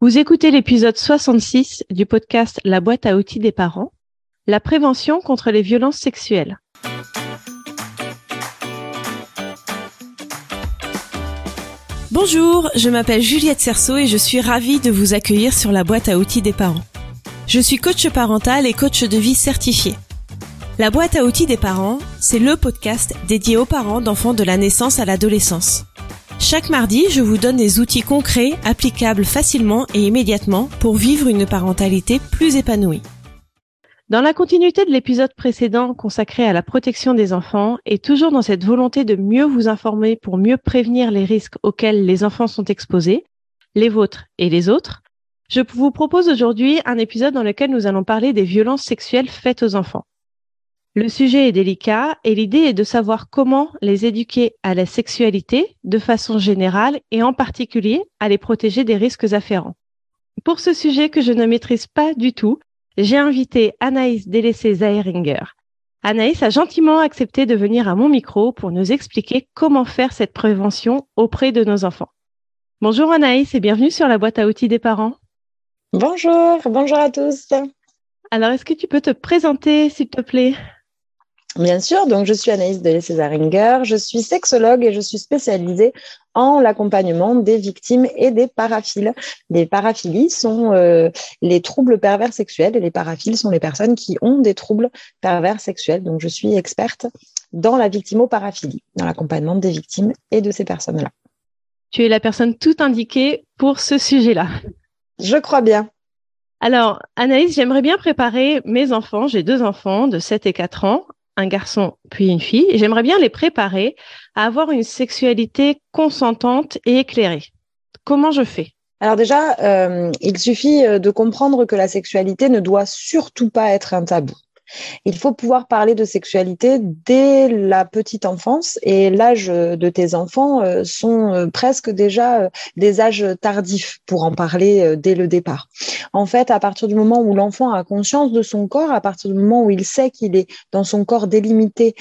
Vous écoutez l'épisode 66 du podcast La boîte à outils des parents, la prévention contre les violences sexuelles. Bonjour, je m'appelle Juliette Cerceau et je suis ravie de vous accueillir sur la boîte à outils des parents. Je suis coach parental et coach de vie certifié. La boîte à outils des parents, c'est le podcast dédié aux parents d'enfants de la naissance à l'adolescence. Chaque mardi, je vous donne des outils concrets, applicables facilement et immédiatement pour vivre une parentalité plus épanouie. Dans la continuité de l'épisode précédent consacré à la protection des enfants et toujours dans cette volonté de mieux vous informer pour mieux prévenir les risques auxquels les enfants sont exposés, les vôtres et les autres, je vous propose aujourd'hui un épisode dans lequel nous allons parler des violences sexuelles faites aux enfants. Le sujet est délicat et l'idée est de savoir comment les éduquer à la sexualité de façon générale et en particulier à les protéger des risques afférents. Pour ce sujet que je ne maîtrise pas du tout, j'ai invité Anaïs Délaissé-Zaheringer. Anaïs a gentiment accepté de venir à mon micro pour nous expliquer comment faire cette prévention auprès de nos enfants. Bonjour Anaïs et bienvenue sur la boîte à outils des parents. Bonjour, bonjour à tous. Alors, est-ce que tu peux te présenter, s'il te plaît? Bien sûr, donc je suis Anaïs de Césaringer, je suis sexologue et je suis spécialisée en l'accompagnement des victimes et des paraphiles. Les paraphilies sont euh, les troubles pervers sexuels et les paraphiles sont les personnes qui ont des troubles pervers sexuels. Donc je suis experte dans la victimo-paraphilie, dans l'accompagnement des victimes et de ces personnes-là. Tu es la personne tout indiquée pour ce sujet-là. Je crois bien. Alors, Anaïs, j'aimerais bien préparer mes enfants, j'ai deux enfants de 7 et 4 ans, un garçon puis une fille. J'aimerais bien les préparer à avoir une sexualité consentante et éclairée. Comment je fais? Alors déjà, euh, il suffit euh, de comprendre que la sexualité ne doit surtout pas être un tabou. Il faut pouvoir parler de sexualité dès la petite enfance et l'âge de tes enfants euh, sont presque déjà des âges tardifs pour en parler dès le départ. En fait, à partir du moment où l'enfant a conscience de son corps, à partir du moment où il sait qu'il est dans son corps délimité,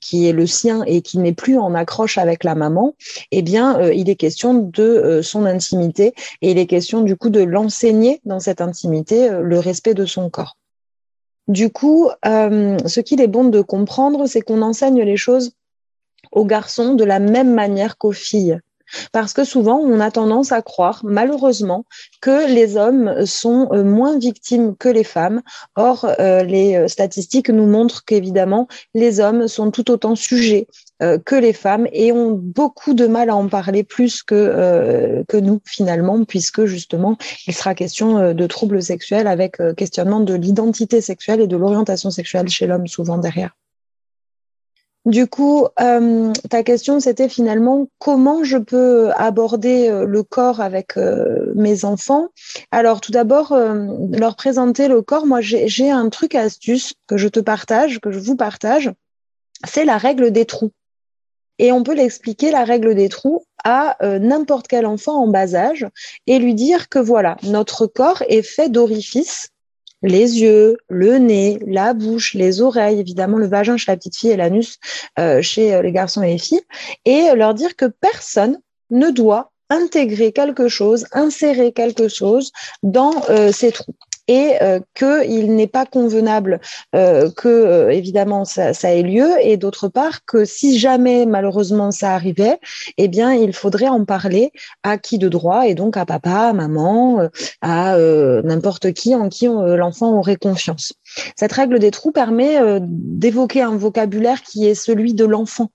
qui est le sien et qui n'est plus en accroche avec la maman, eh bien, il est question de son intimité et il est question du coup de l'enseigner dans cette intimité le respect de son corps. Du coup, euh, ce qu'il est bon de comprendre, c'est qu'on enseigne les choses aux garçons de la même manière qu'aux filles. Parce que souvent, on a tendance à croire, malheureusement, que les hommes sont euh, moins victimes que les femmes. Or, euh, les statistiques nous montrent qu'évidemment, les hommes sont tout autant sujets que les femmes et ont beaucoup de mal à en parler plus que nous, finalement, puisque justement, il sera question de troubles sexuels avec questionnement de l'identité sexuelle et de l'orientation sexuelle chez l'homme, souvent derrière. Du coup, euh, ta question, c'était finalement comment je peux aborder euh, le corps avec euh, mes enfants. Alors, tout d'abord, leur présenter le corps. Moi, j'ai un truc astuce que je te partage, que je vous partage. C'est la règle des trous. Et on peut l'expliquer, la règle des trous, à n'importe quel enfant en bas âge et lui dire que voilà, notre corps est fait d'orifices les yeux, le nez, la bouche, les oreilles, évidemment le vagin chez la petite fille et l'anus euh, chez euh, les garçons et les filles, et leur dire que personne ne doit intégrer quelque chose, insérer quelque chose dans euh, ces trous et euh, qu'il n'est pas convenable euh, que euh, évidemment ça, ça, ait lieu et d'autre part que si jamais malheureusement ça arrivait, eh bien il faudrait en parler à qui de droit et donc à papa, à maman, euh, à euh, n'importe qui en qui l'enfant aurait confiance. Cette règle des trous permet d'évoquer un vocabulaire qui est celui de l'enfant.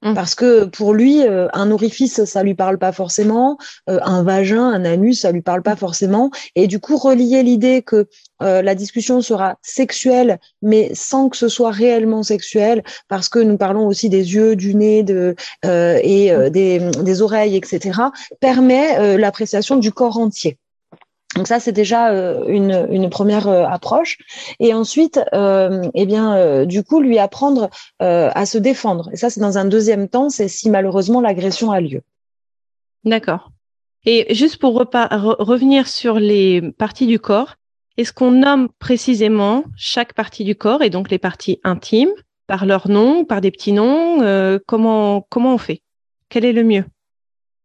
Parce que pour lui, euh, un orifice, ça lui parle pas forcément, euh, un vagin, un anus, ça lui parle pas forcément. Et du coup, relier l'idée que euh, la discussion sera sexuelle, mais sans que ce soit réellement sexuel, parce que nous parlons aussi des yeux, du nez, de, et des, des, oreilles, etc., permet l'appréciation du corps entier. Donc ça, c'est déjà euh, une, une, première euh, approche. Et ensuite, euh, eh bien, euh, du coup, lui apprendre à se défendre. Et ça, c'est dans un deuxième temps, c'est si malheureusement l'agression a lieu. D'accord. Et juste pour revenir sur les parties du corps, est-ce qu'on nomme précisément chaque partie du corps et donc les parties intimes par leur nom, par des petits noms Comment comment on fait? Quel est le mieux?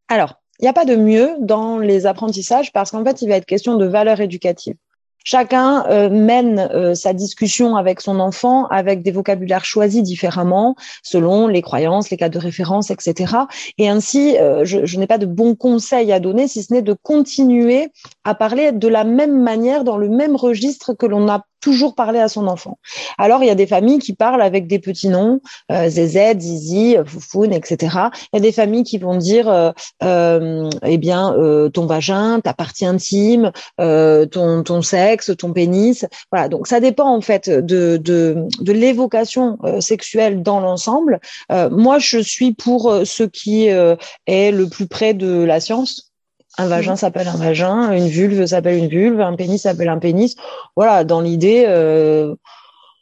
Alors, Il n'y a pas de mieux dans les apprentissages parce qu'en fait, il va être question de valeurs éducatives. Chacun euh, mène euh, sa discussion avec son enfant avec des vocabulaires choisis différemment selon les croyances, les cas de référence, etc. Et ainsi, euh, je, je n'ai pas de bons conseils à donner si ce n'est de continuer à parler de la même manière, dans le même registre que l'on a toujours parler à son enfant. Alors, il y a des familles qui parlent avec des petits noms, euh, Zézette, Zizi, Foufoune, etc. Il y a des familles qui vont dire, euh, euh, eh bien, euh, ton vagin, ta partie intime, euh, ton, ton sexe, ton pénis. Voilà, donc ça dépend en fait de, de, de l'évocation euh, sexuelle dans l'ensemble. moi, je suis pour ce qui est le plus près de la science un vagin mhm. s'appelle un vagin, une vulve s'appelle une vulve, un pénis s'appelle un pénis. Voilà, dans l'idée, euh,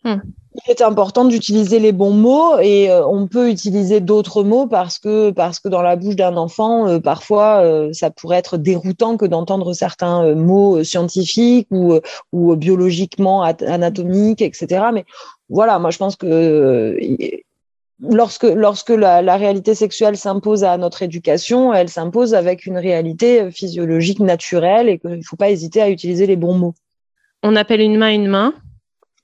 hmm. il est important d'utiliser les bons mots et euh, on peut utiliser d'autres mots parce que parce que dans la bouche d'un enfant, euh, parfois, ça pourrait être déroutant que d'entendre certains mots scientifiques ou ou biologiquement anatomiques, etc. Mais voilà, moi je pense que lorsque, lorsque la, la réalité sexuelle s'impose à notre éducation, elle s'impose avec une réalité euh, physiologique naturelle et qu'il ne faut pas hésiter à utiliser les bons mots. On appelle une main une main.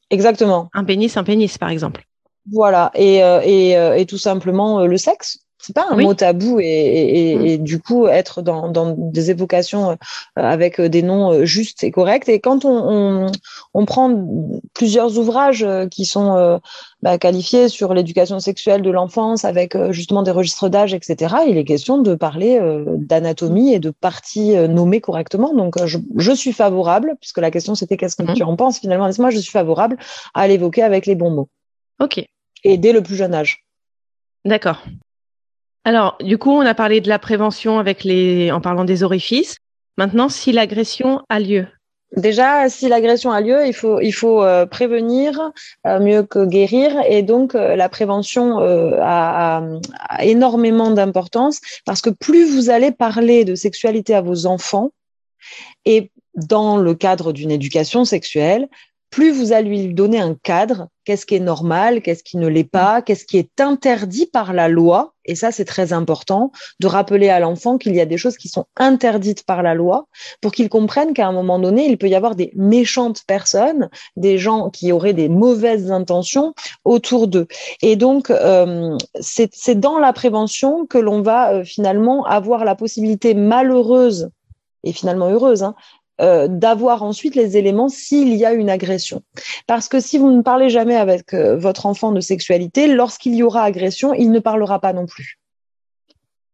Exactement. Un pénis, un pénis, par exemple. Voilà, et, euh, et, euh, et tout simplement le sexe c'est pas un mot tabou et, et, mm. et, du coup être dans, dans des évocations euh, avec des noms euh, justes et corrects. Et quand on, on, on prend plusieurs ouvrages euh, qui sont bah, qualifiés sur l'éducation sexuelle de l'enfance avec justement des registres d'âge, etc., il est question de parler d'anatomie et de parties nommées correctement. Donc je, je, suis favorable, puisque la question c'était qu'est-ce que mm. tu en penses finalement. Moi, je suis favorable à l'évoquer avec les bons mots. Ok. Et dès le plus jeune âge. D'accord. Alors, du coup, on a parlé de la prévention avec les, en parlant des orifices. Maintenant, si l'agression a lieu. Déjà, si l'agression a lieu, il faut, il faut euh, prévenir euh, mieux que guérir. Et donc, euh, la prévention a, a, énormément d'importance parce que plus vous allez parler de sexualité à vos enfants, et dans le cadre d'une éducation sexuelle, plus vous allez lui donner un cadre, qu'est-ce qui est normal, qu'est-ce qui ne l'est pas, qu'est-ce qui est interdit par la loi, et ça c'est très important, de rappeler à l'enfant qu'il y a des choses qui sont interdites par la loi, pour qu'il comprenne qu'à un moment donné, il peut y avoir des méchantes personnes, des gens qui auraient des mauvaises intentions autour d'eux. Et donc, euh, c'est dans la prévention que l'on va euh, finalement avoir la possibilité malheureuse et finalement heureuse hein, euh, d'avoir ensuite les éléments s'il y a une agression. Parce que si vous ne parlez jamais avec euh, votre enfant de sexualité, lorsqu'il y aura agression, il ne parlera pas non plus.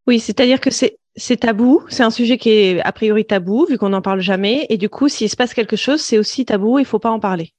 Oui, c'est-à-dire que c'est tabou, c'est un sujet qui est a priori tabou vu qu'on n'en parle jamais et du coup s'il se passe quelque chose, c'est aussi tabou, il faut pas en parler.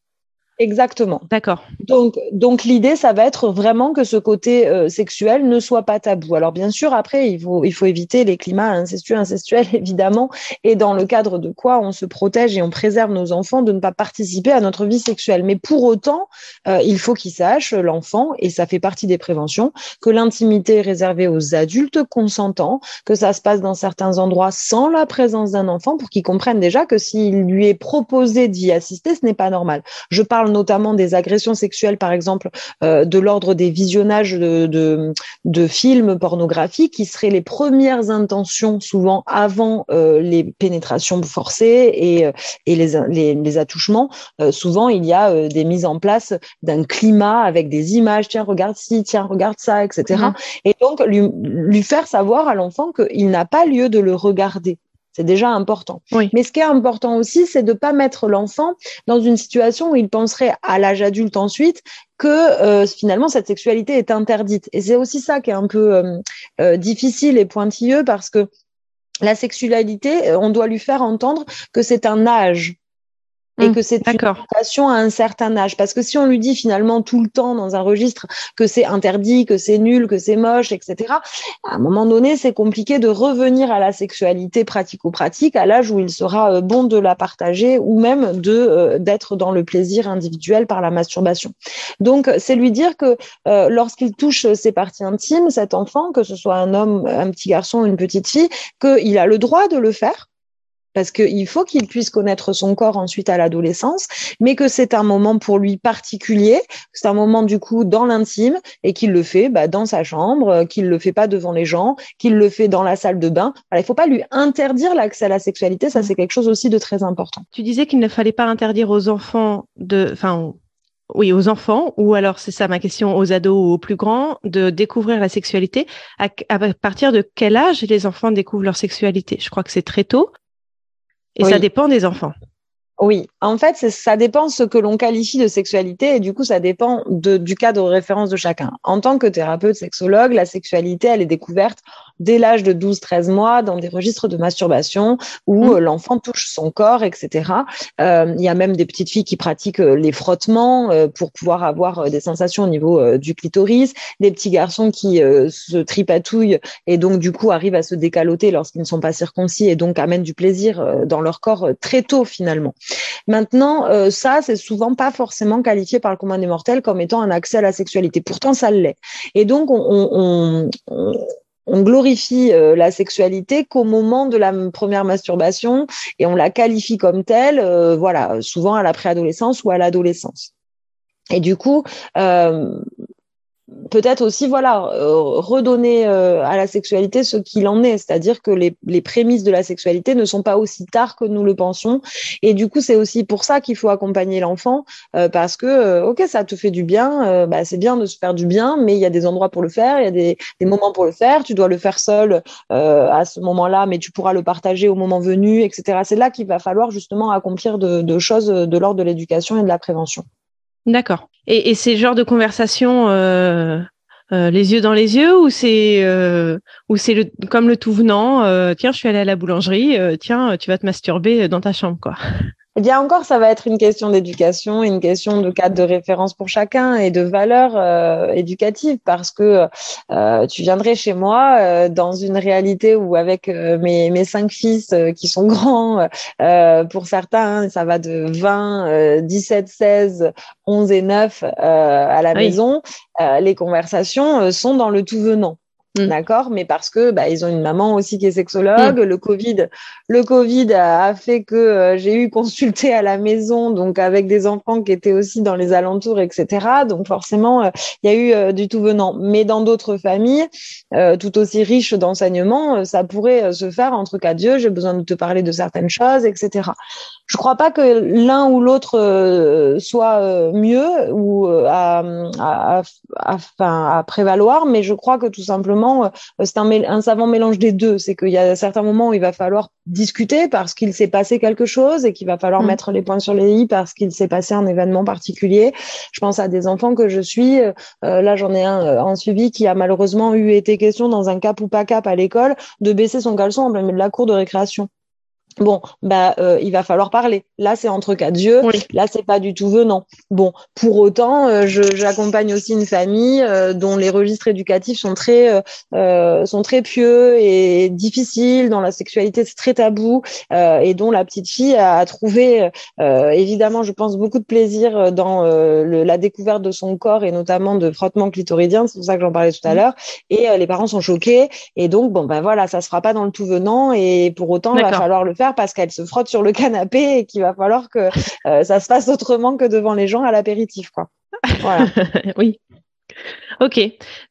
Exactement. D'accord. Donc, donc l'idée, ça va être vraiment que ce côté euh, sexuel ne soit pas tabou. Alors, bien sûr, après, il faut, il faut éviter les climats incestueux, incestuels, évidemment, et dans le cadre de quoi on se protège et on préserve nos enfants de ne pas participer à notre vie sexuelle. Mais pour autant, euh, il faut qu'ils sachent, l'enfant, et ça fait partie des préventions, que l'intimité est réservée aux adultes consentants, que ça se passe dans certains endroits sans la présence d'un enfant, pour qu'ils comprennent déjà que s'il lui est proposé d'y assister, ce n'est pas normal. Je parle notamment des agressions sexuelles, par exemple, euh, de l'ordre des visionnages de, de, films pornographiques, qui seraient les premières intentions, souvent avant euh, les pénétrations forcées et, euh, et les, les, attouchements. souvent, il y a des mises en place d'un climat avec des images, tiens, regarde ci, tiens, regarde ça, etc. Mm-hmm. Et donc, lui, lui faire savoir à l'enfant qu'il n'a pas lieu de le regarder. C'est déjà important. Mais ce qui est important aussi, c'est de ne pas mettre l'enfant dans une situation où il penserait à l'âge adulte ensuite que euh, finalement cette sexualité est interdite. Et c'est aussi ça qui est un peu euh, euh, difficile et pointilleux parce que la sexualité, on doit lui faire entendre que c'est un âge et mmh, que c'est une éducation à un certain âge. Parce que si on lui dit finalement tout le temps dans un registre que c'est interdit, que c'est nul, que c'est moche, etc., à un moment donné, c'est compliqué de revenir à la sexualité pratico-pratique à l'âge où il sera euh, bon de la partager ou même de euh, d'être dans le plaisir individuel par la masturbation. Donc, c'est lui dire que euh, lorsqu'il touche ses parties intimes, cet enfant, que ce soit un homme, un petit garçon, une petite fille, qu'il a le droit de le faire parce qu'il faut qu'il puisse connaître son corps ensuite à l'adolescence, mais que c'est un moment pour lui particulier, c'est un moment du coup dans l'intime et qu'il le fait bah, dans sa chambre, euh, qu'il le fait pas devant les gens, qu'il le fait dans la salle de bain. Voilà, il faut pas lui interdire l'accès à la sexualité, ça mmh. c'est quelque chose aussi de très important. Tu disais qu'il ne fallait pas interdire aux enfants de, enfin oui, aux enfants, ou alors c'est ça ma question, aux ados ou aux plus grands, de découvrir la sexualité. À, partir de quel âge les enfants découvrent leur sexualité? Je crois que c'est très tôt, et ça dépend des enfants. Oui, en fait, ça dépend ce que l'on qualifie de sexualité et du coup, ça dépend de, du cas de référence de chacun. En tant que thérapeute sexologue, la sexualité, elle est découverte dès l'âge de 12-13 mois dans des registres de masturbation où mmh. euh, l'enfant touche son corps, etc. Euh, il y a même des petites filles qui pratiquent euh, les frottements pour pouvoir avoir des sensations au niveau du clitoris, des petits garçons qui se tripatouillent et donc du coup arrivent à se décaloter lorsqu'ils ne sont pas circoncis et donc amènent du plaisir dans leur corps très tôt finalement. Maintenant, ça, c'est souvent pas forcément qualifié par le commun des mortels comme étant un accès à la sexualité. Pourtant, ça l'est. Et donc, on, on, on on glorifie euh, la sexualité qu'au moment de la première masturbation et on la qualifie comme telle, euh, voilà, souvent à la préadolescence ou à l'adolescence. Et du coup, euh, peut-être aussi voilà euh, redonner euh, à la sexualité ce qu'il en est, c'est-à-dire que les, les, prémices de la sexualité ne sont pas aussi tard que nous le pensons et du coup c'est aussi pour ça qu'il faut accompagner l'enfant euh, parce que ok ça te fait du bien, bah, c'est bien de se faire du bien, mais il y a des endroits pour le faire, il y a des, des moments pour le faire, tu dois le faire seul à ce moment-là, mais tu pourras le partager au moment venu, etc. C'est là qu'il va falloir justement accomplir de, de choses de l'ordre de l'éducation et de la prévention. D'accord. Et, et ces genres de conversations, euh, euh, les yeux dans les yeux, ou c'est euh, ou c'est le, comme le tout venant. Tiens, je suis allée à la boulangerie. Tiens, tu vas te masturber dans ta chambre, quoi. Eh bien encore, ça va être une question d'éducation, une question de cadre de référence pour chacun et de valeurs euh, éducatives parce que euh, tu viendrais chez moi euh, dans une réalité où avec mes, mes cinq fils qui sont grands, pour certains, hein, ça va de 20, 17, 16, 11 et 9 à la maison, les conversations sont dans le tout venant. Mm. D'accord, mais parce que bah, ils ont une maman aussi qui est sexologue. Mm. Le Covid, le Covid a, fait que euh, j'ai eu consulté à la maison, donc avec des enfants qui étaient aussi dans les alentours, etc. Donc forcément, euh, il y a eu euh, du tout venant. Mais dans d'autres familles, tout aussi riches d'enseignement, ça pourrait se faire entre cas Dieu, j'ai besoin de te parler de certaines choses, etc. Je crois pas que l'un ou l'autre soit mieux ou à, à, à, à prévaloir, mais je crois que tout simplement euh, c'est un, savant mélange des deux. C'est qu'il y a certains moments où il va falloir discuter parce qu'il s'est passé quelque chose et qu'il va falloir mm. mettre les points sur les i parce qu'il s'est passé un événement particulier. Je pense à des enfants que je suis. Euh, euh, là, j'en ai un en suivi qui a malheureusement eu été question dans un cap ou pas cap à l'école de baisser son caleçon en plein milieu de la cour de récréation. Bon, bah, euh, il va falloir parler. Là, c'est entre quatre yeux. Là, c'est pas du tout venant. Bon, pour autant, euh, j'accompagne aussi une famille euh, dont les registres éducatifs sont très, sont très pieux et difficiles. Dans la sexualité, c'est très tabou et dont la petite fille a, trouvé, évidemment, je pense beaucoup de plaisir dans la découverte de son corps et notamment de frottement clitoridien. C'est pour ça que j'en parlais tout à mmh. l'heure. Et les parents sont choqués. Et donc, bon, ben voilà, ça se fera pas dans le tout venant. Et pour autant, il va falloir le faire parce qu'elle se frotte sur le canapé et qu'il va falloir que euh, ça se fasse autrement que devant les gens à l'apéritif, quoi. Voilà. oui. Ok.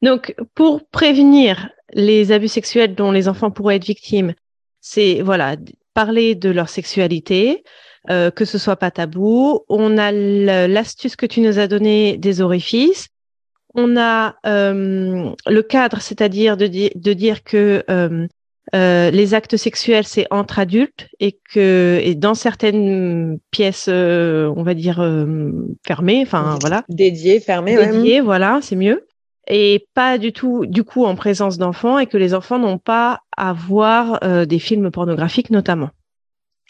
Donc, pour prévenir les abus sexuels dont les enfants pourraient être victimes, c'est voilà parler de leur sexualité, euh, que ce soit pas tabou. On a l'astuce que tu nous as donnée des orifices. On a euh, le cadre, c'est-à-dire de, dire que les actes sexuels c'est entre adultes et que et dans certaines pièces euh, on va dire euh, fermées enfin voilà. dédiées fermées dédiées voilà c'est mieux. Et pas du tout du coup en présence d'enfants et que les enfants n'ont pas à voir des films pornographiques notamment.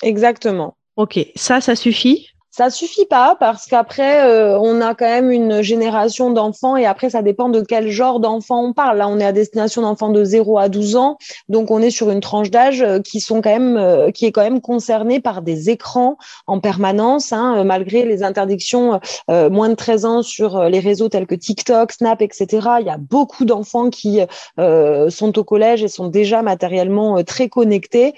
Exactement. Ok ça ça suffit Ça suffit pas parce qu'après, euh, on a quand même une génération d'enfants et après, ça dépend de quel genre d'enfants on parle. Là, on est à destination d'enfants de 0 à 12 ans. Donc, on est sur une tranche d'âge euh, qui sont quand même, euh, qui est quand même concernée par des écrans en permanence, hein, malgré les interdictions moins de 13 ans sur les réseaux tels que TikTok, Snap, etc. Il y a beaucoup d'enfants qui sont au collège et sont déjà matériellement très connectés.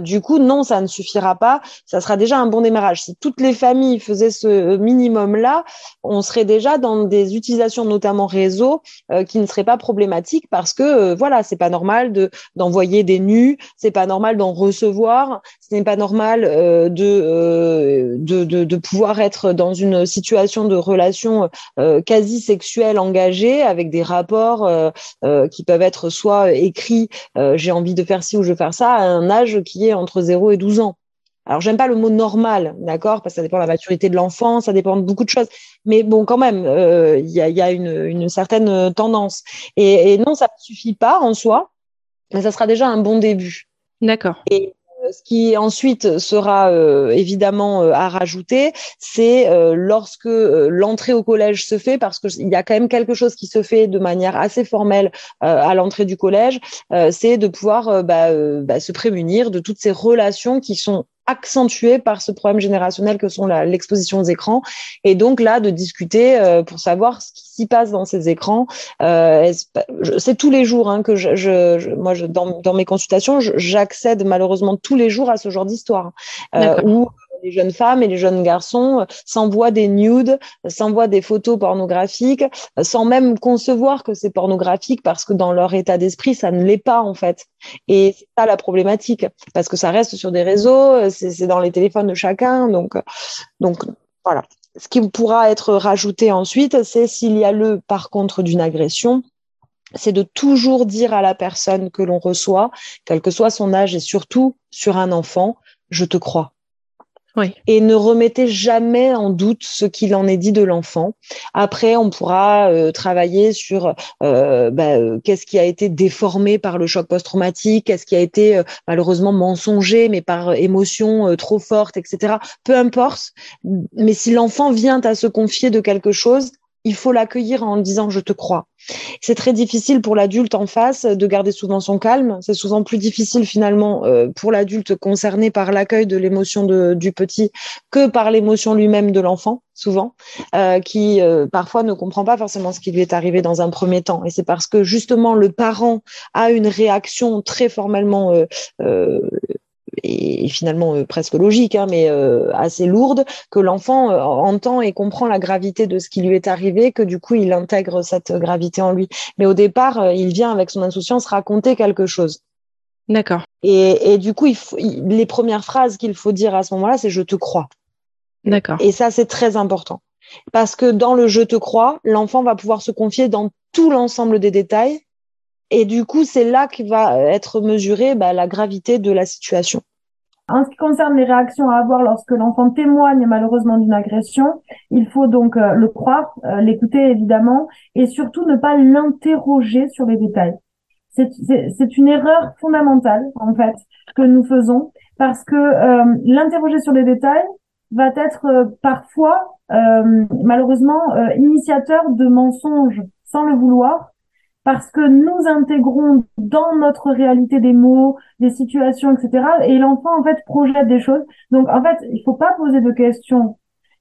du coup, non, ça ne suffira pas. Ça sera déjà un bon démarrage. Si toutes les famille faisait ce minimum-là, on serait déjà dans des utilisations, notamment réseau, euh, qui ne seraient pas problématiques parce que euh, voilà, c'est pas normal de d'envoyer des nus, c'est pas normal d'en recevoir, ce n'est pas normal euh, de, de, de, de pouvoir être dans une situation de relation quasi sexuelle engagée avec des rapports qui peuvent être soit écrits, j'ai envie de faire ci ou je veux faire ça, à un âge qui est entre 0 et 12 ans. Alors, j'aime pas le mot normal, d'accord, parce que ça dépend de la maturité de l'enfant, ça dépend de beaucoup de choses. Mais bon, quand même, euh, il y, a, y, a, une, une certaine euh, tendance. Et, et, non, ça ne suffit pas en soi, mais ça sera déjà un bon début. D'accord. Et euh, ce qui ensuite sera euh, évidemment euh, à rajouter, c'est euh, lorsque l'entrée au collège se fait, parce qu'il y a quand même quelque chose qui se fait de manière assez formelle à l'entrée du collège, c'est de pouvoir bah, bah, se prémunir de toutes ces relations qui sont accentué par ce problème générationnel que sont l'exposition aux écrans. Et donc là, de discuter euh, pour savoir ce qui s'y passe dans ces écrans. Euh, c'est tous les jours hein, que je, je, moi, je, dans, dans mes consultations, j'accède malheureusement tous les jours à ce genre d'histoire euh, où les jeunes femmes et les jeunes garçons euh, s'envoient des nudes, s'envoient des photos pornographiques, euh, sans même concevoir que c'est pornographique parce que dans leur état d'esprit, ça ne l'est pas en fait. Et c'est ça la problématique, parce que ça reste sur des réseaux, euh, c'est dans les téléphones de chacun, donc donc voilà. Ce qui pourra être rajouté ensuite, c'est s'il y a le par contre d'une agression, c'est de toujours dire à la personne que l'on reçoit, quel que soit son âge et surtout sur un enfant, je te crois. Et ne remettez jamais en doute ce qu'il en est dit de l'enfant. Après, on pourra euh, travailler sur euh, bah, euh, qu'est-ce qui a été déformé par le choc post-traumatique, qu'est-ce qui a été malheureusement mensonger, mais par émotion trop forte, etc. Peu importe. Mais si l'enfant vient à se confier de quelque chose, il faut l'accueillir en disant je te crois. C'est très difficile pour l'adulte en face de garder souvent son calme. C'est souvent plus difficile finalement euh, pour l'adulte concerné par l'accueil de l'émotion du petit que par l'émotion lui-même de l'enfant, souvent, euh, qui euh, parfois ne comprend pas forcément ce qui lui est arrivé dans un premier temps. Et c'est parce que justement le parent a une réaction très formellement et, finalement euh, presque logique, hein, mais euh, assez lourde, que l'enfant euh, entend et comprend la gravité de ce qui lui est arrivé, que du coup il intègre cette gravité en lui. Mais au départ, il vient avec son insouciance raconter quelque chose. D'accord. Et, et, du coup, il faut, les premières phrases qu'il faut dire à ce moment-là, c'est je te crois. D'accord. Et ça, c'est très important. Parce que dans le je te crois, l'enfant va pouvoir se confier dans tout l'ensemble des détails. Et du coup, c'est là qu'il va être mesuré bah, la gravité de la situation. En ce qui concerne les réactions à avoir lorsque l'enfant témoigne malheureusement d'une agression, il faut donc euh, le croire, euh, l'écouter évidemment, et surtout ne pas l'interroger sur les détails. C'est une erreur fondamentale en fait que nous faisons parce que euh, l'interroger sur les détails va être parfois malheureusement initiateur de mensonges sans le vouloir parce que nous intégrons dans notre réalité des mots, des situations, etc. Et l'enfant, en fait, projette des choses. Donc, en fait, il faut pas poser de questions.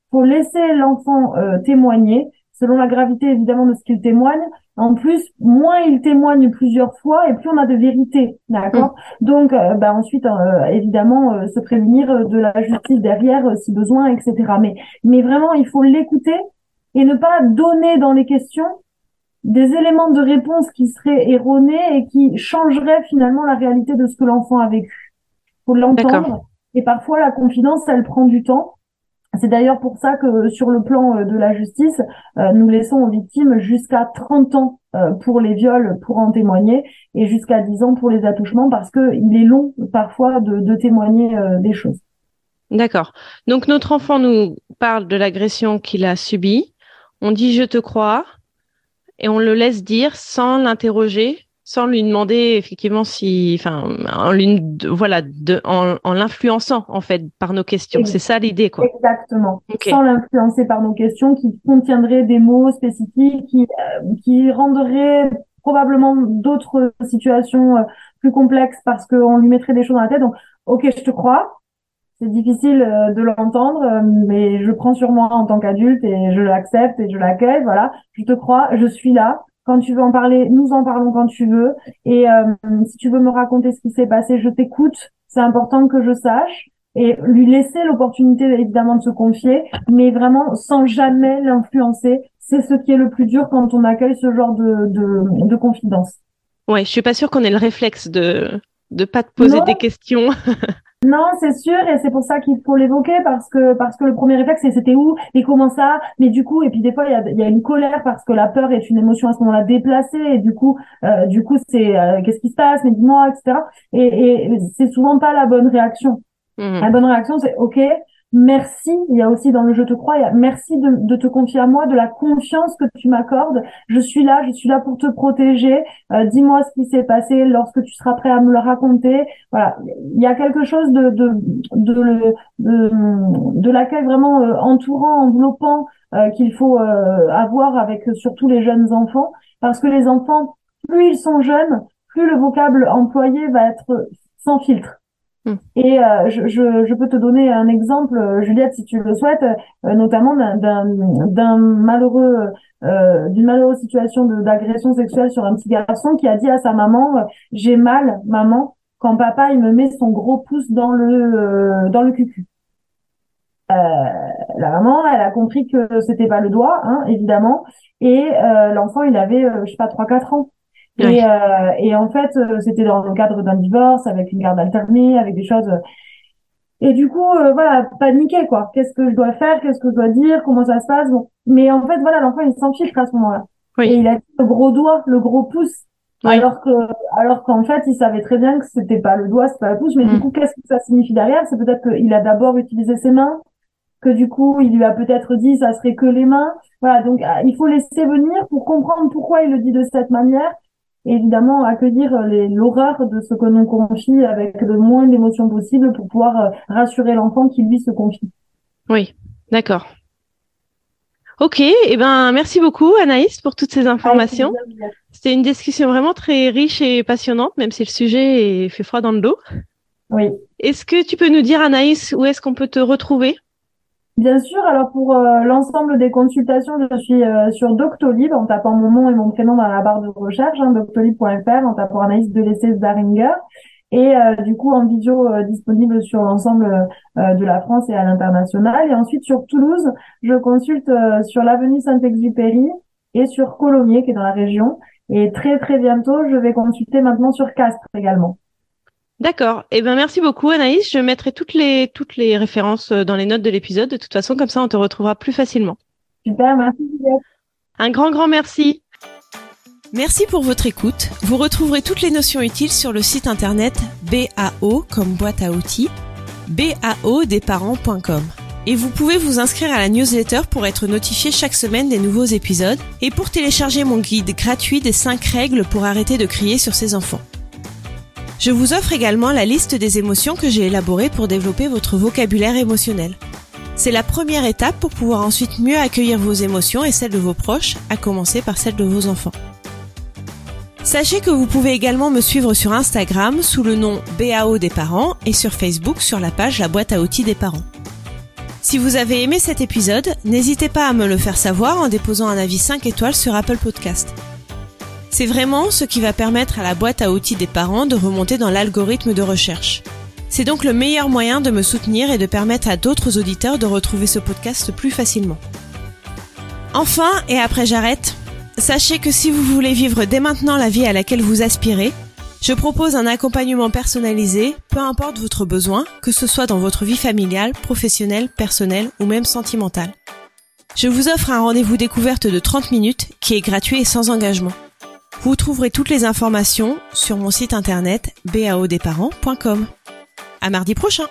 Il faut laisser l'enfant euh, témoigner, selon la gravité, évidemment, de ce qu'il témoigne. En plus, moins il témoigne plusieurs fois, et plus on a de vérité, d'accord? Mmh. Donc, euh, bah, ensuite, euh, évidemment, se prévenir de la justice derrière, si besoin, etc. Mais, mais vraiment, il faut l'écouter et ne pas donner dans les questions des éléments de réponse qui seraient erronés et qui changeraient finalement la réalité de ce que l'enfant a vécu. Faut l'entendre. Et parfois, la confidence, elle prend du temps. C'est d'ailleurs pour ça que sur le plan euh, de la justice, euh, nous laissons aux victimes jusqu'à 30 ans euh, pour les viols pour en témoigner et jusqu'à 10 ans pour les attouchements parce que il est long parfois de, de témoigner des choses. D'accord. Donc notre enfant nous parle de l'agression qu'il a subie. On dit je te crois et on le laisse dire sans l'interroger sans lui demander effectivement si, enfin, en lui, voilà, de, en, en l'influençant en fait par nos questions. C'est ça l'idée, quoi. Exactement. Sans l'influencer par nos questions, qui contiendraient des mots spécifiques, qui, euh, qui rendraient probablement d'autres situations euh, plus complexes parce qu'on lui mettrait des choses dans la tête. Donc, ok, je te crois. C'est difficile euh, de l'entendre, mais je prends sur moi en tant qu'adulte et je l'accepte et je l'accueille. Voilà, je te crois, je suis là. Quand tu veux en parler, nous en parlons quand tu veux. Et euh, si tu veux me raconter ce qui s'est passé, je t'écoute. C'est important que je sache. Et lui laisser l'opportunité évidemment de se confier, mais vraiment sans jamais l'influencer. C'est ce qui est le plus dur quand on accueille ce genre de, de, de confidence. Ouais, je suis pas sûre qu'on ait le réflexe de de pas te poser des questions. Non, c'est sûr, et c'est pour ça qu'il faut l'évoquer parce que parce que le premier réflexe c'est c'était où et comment ça. Mais du coup, et puis des fois il y a, y a une colère parce que la peur est une émotion à ce moment-là déplacée et du coup euh, du coup c'est euh, qu'est-ce qui se passe, mais dis-moi, etc. Et, et c'est souvent pas la bonne réaction. Mmh. La bonne réaction c'est ok, merci. Il y a aussi dans le je te crois, il y a merci de, de te confier à moi, de la confiance que tu m'accordes. Je suis là, je suis là pour te protéger. Euh, dis-moi ce qui s'est passé lorsque tu seras prêt à me le raconter. Voilà, il y a quelque chose de de de, de, de l'accueil vraiment euh, entourant, enveloppant euh, qu'il faut avoir avec surtout les jeunes enfants, parce que les enfants, plus ils sont jeunes, plus le vocable employé va être sans filtre. Hmm. Et euh, je, je, je, peux te donner un exemple, euh, Juliette, si tu le souhaites, euh, notamment d'un malheureux, d'une malheureuse situation d'agression sexuelle sur un petit garçon qui a dit à sa maman "J'ai mal, maman, quand papa il me met son gros pouce dans le dans le cucu." la maman, elle a compris que c'était pas le doigt, hein, évidemment, et l'enfant il avait, je sais pas, trois quatre ans. Et, euh, et en fait, euh, c'était dans le cadre d'un divorce, avec une garde alternée, avec des choses. Et du coup, euh, voilà, paniquer quoi. Qu'est-ce que je dois faire? Qu'est-ce que je dois dire? Comment ça se passe? Bon. Mais en fait, voilà, l'enfant il s'enfiche à ce moment-là. Oui. Et il a le gros doigt, le gros pouce. Alors que, alors qu'en fait, il savait très bien que c'était pas le doigt, c'est pas le pouce. Mais du mm. coup, qu'est-ce que ça signifie derrière? C'est peut-être qu'il a d'abord utilisé ses mains, que du coup, il lui a peut-être dit ça serait que les mains. Voilà, donc il faut laisser venir pour comprendre pourquoi il le dit de cette manière évidemment accueillir l'horreur de ce que l'on confie avec le moins d'émotions possible pour pouvoir euh, rassurer l'enfant qui lui se confie. Oui, d'accord. Ok, et eh ben merci beaucoup Anaïs pour toutes ces informations. C'était une discussion vraiment très riche et passionnante, même si le sujet est fait froid dans le dos. Oui. Est-ce que tu peux nous dire Anaïs où est-ce qu'on peut te retrouver? Bien sûr, alors pour euh, l'ensemble des consultations, je suis euh, sur Doctolib en tapant mon nom et mon prénom dans la barre de recherche, hein, doctolib.fr, en tapant Anaïs Delessé Zaringer. Et euh, du coup, en vidéo disponible sur l'ensemble de la France et à l'international. Et ensuite, sur Toulouse, je consulte sur l'avenue Saint-Exupéry et sur Colomiers, qui est dans la région. Et très, très bientôt, je vais consulter maintenant sur Castres également. D'accord. Eh ben merci beaucoup Anaïs. Je mettrai toutes les toutes les références euh, dans les notes de l'épisode. De toute façon, comme ça, on te retrouvera plus facilement. Super, merci. Un grand grand merci. Merci pour votre écoute. Vous retrouverez toutes les notions utiles sur le site internet BAO comme boîte à outils, baodesparents.com. Et vous pouvez vous inscrire à la newsletter pour être notifié chaque semaine des nouveaux épisodes et pour télécharger mon guide gratuit des 5 règles pour arrêter de crier sur ses enfants. Je vous offre également la liste des émotions que j'ai élaborées pour développer votre vocabulaire émotionnel. C'est la première étape pour pouvoir ensuite mieux accueillir vos émotions et celles de vos proches, à commencer par celles de vos enfants. Sachez que vous pouvez également me suivre sur Instagram sous le nom BAO des parents et sur Facebook sur la page La boîte à outils des parents. Si vous avez aimé cet épisode, n'hésitez pas à me le faire savoir en déposant un avis 5 étoiles sur Apple Podcast. C'est vraiment ce qui va permettre à la boîte à outils des parents de remonter dans l'algorithme de recherche. C'est donc le meilleur moyen de me soutenir et de permettre à d'autres auditeurs de retrouver ce podcast plus facilement. Enfin, et après j'arrête, sachez que si vous voulez vivre dès maintenant la vie à laquelle vous aspirez, je propose un accompagnement personnalisé, peu importe votre besoin, que ce soit dans votre vie familiale, professionnelle, personnelle ou même sentimentale. Je vous offre un rendez-vous découverte de 30 minutes qui est gratuit et sans engagement. Vous trouverez toutes les informations sur mon site internet baodesparents.com. À mardi prochain!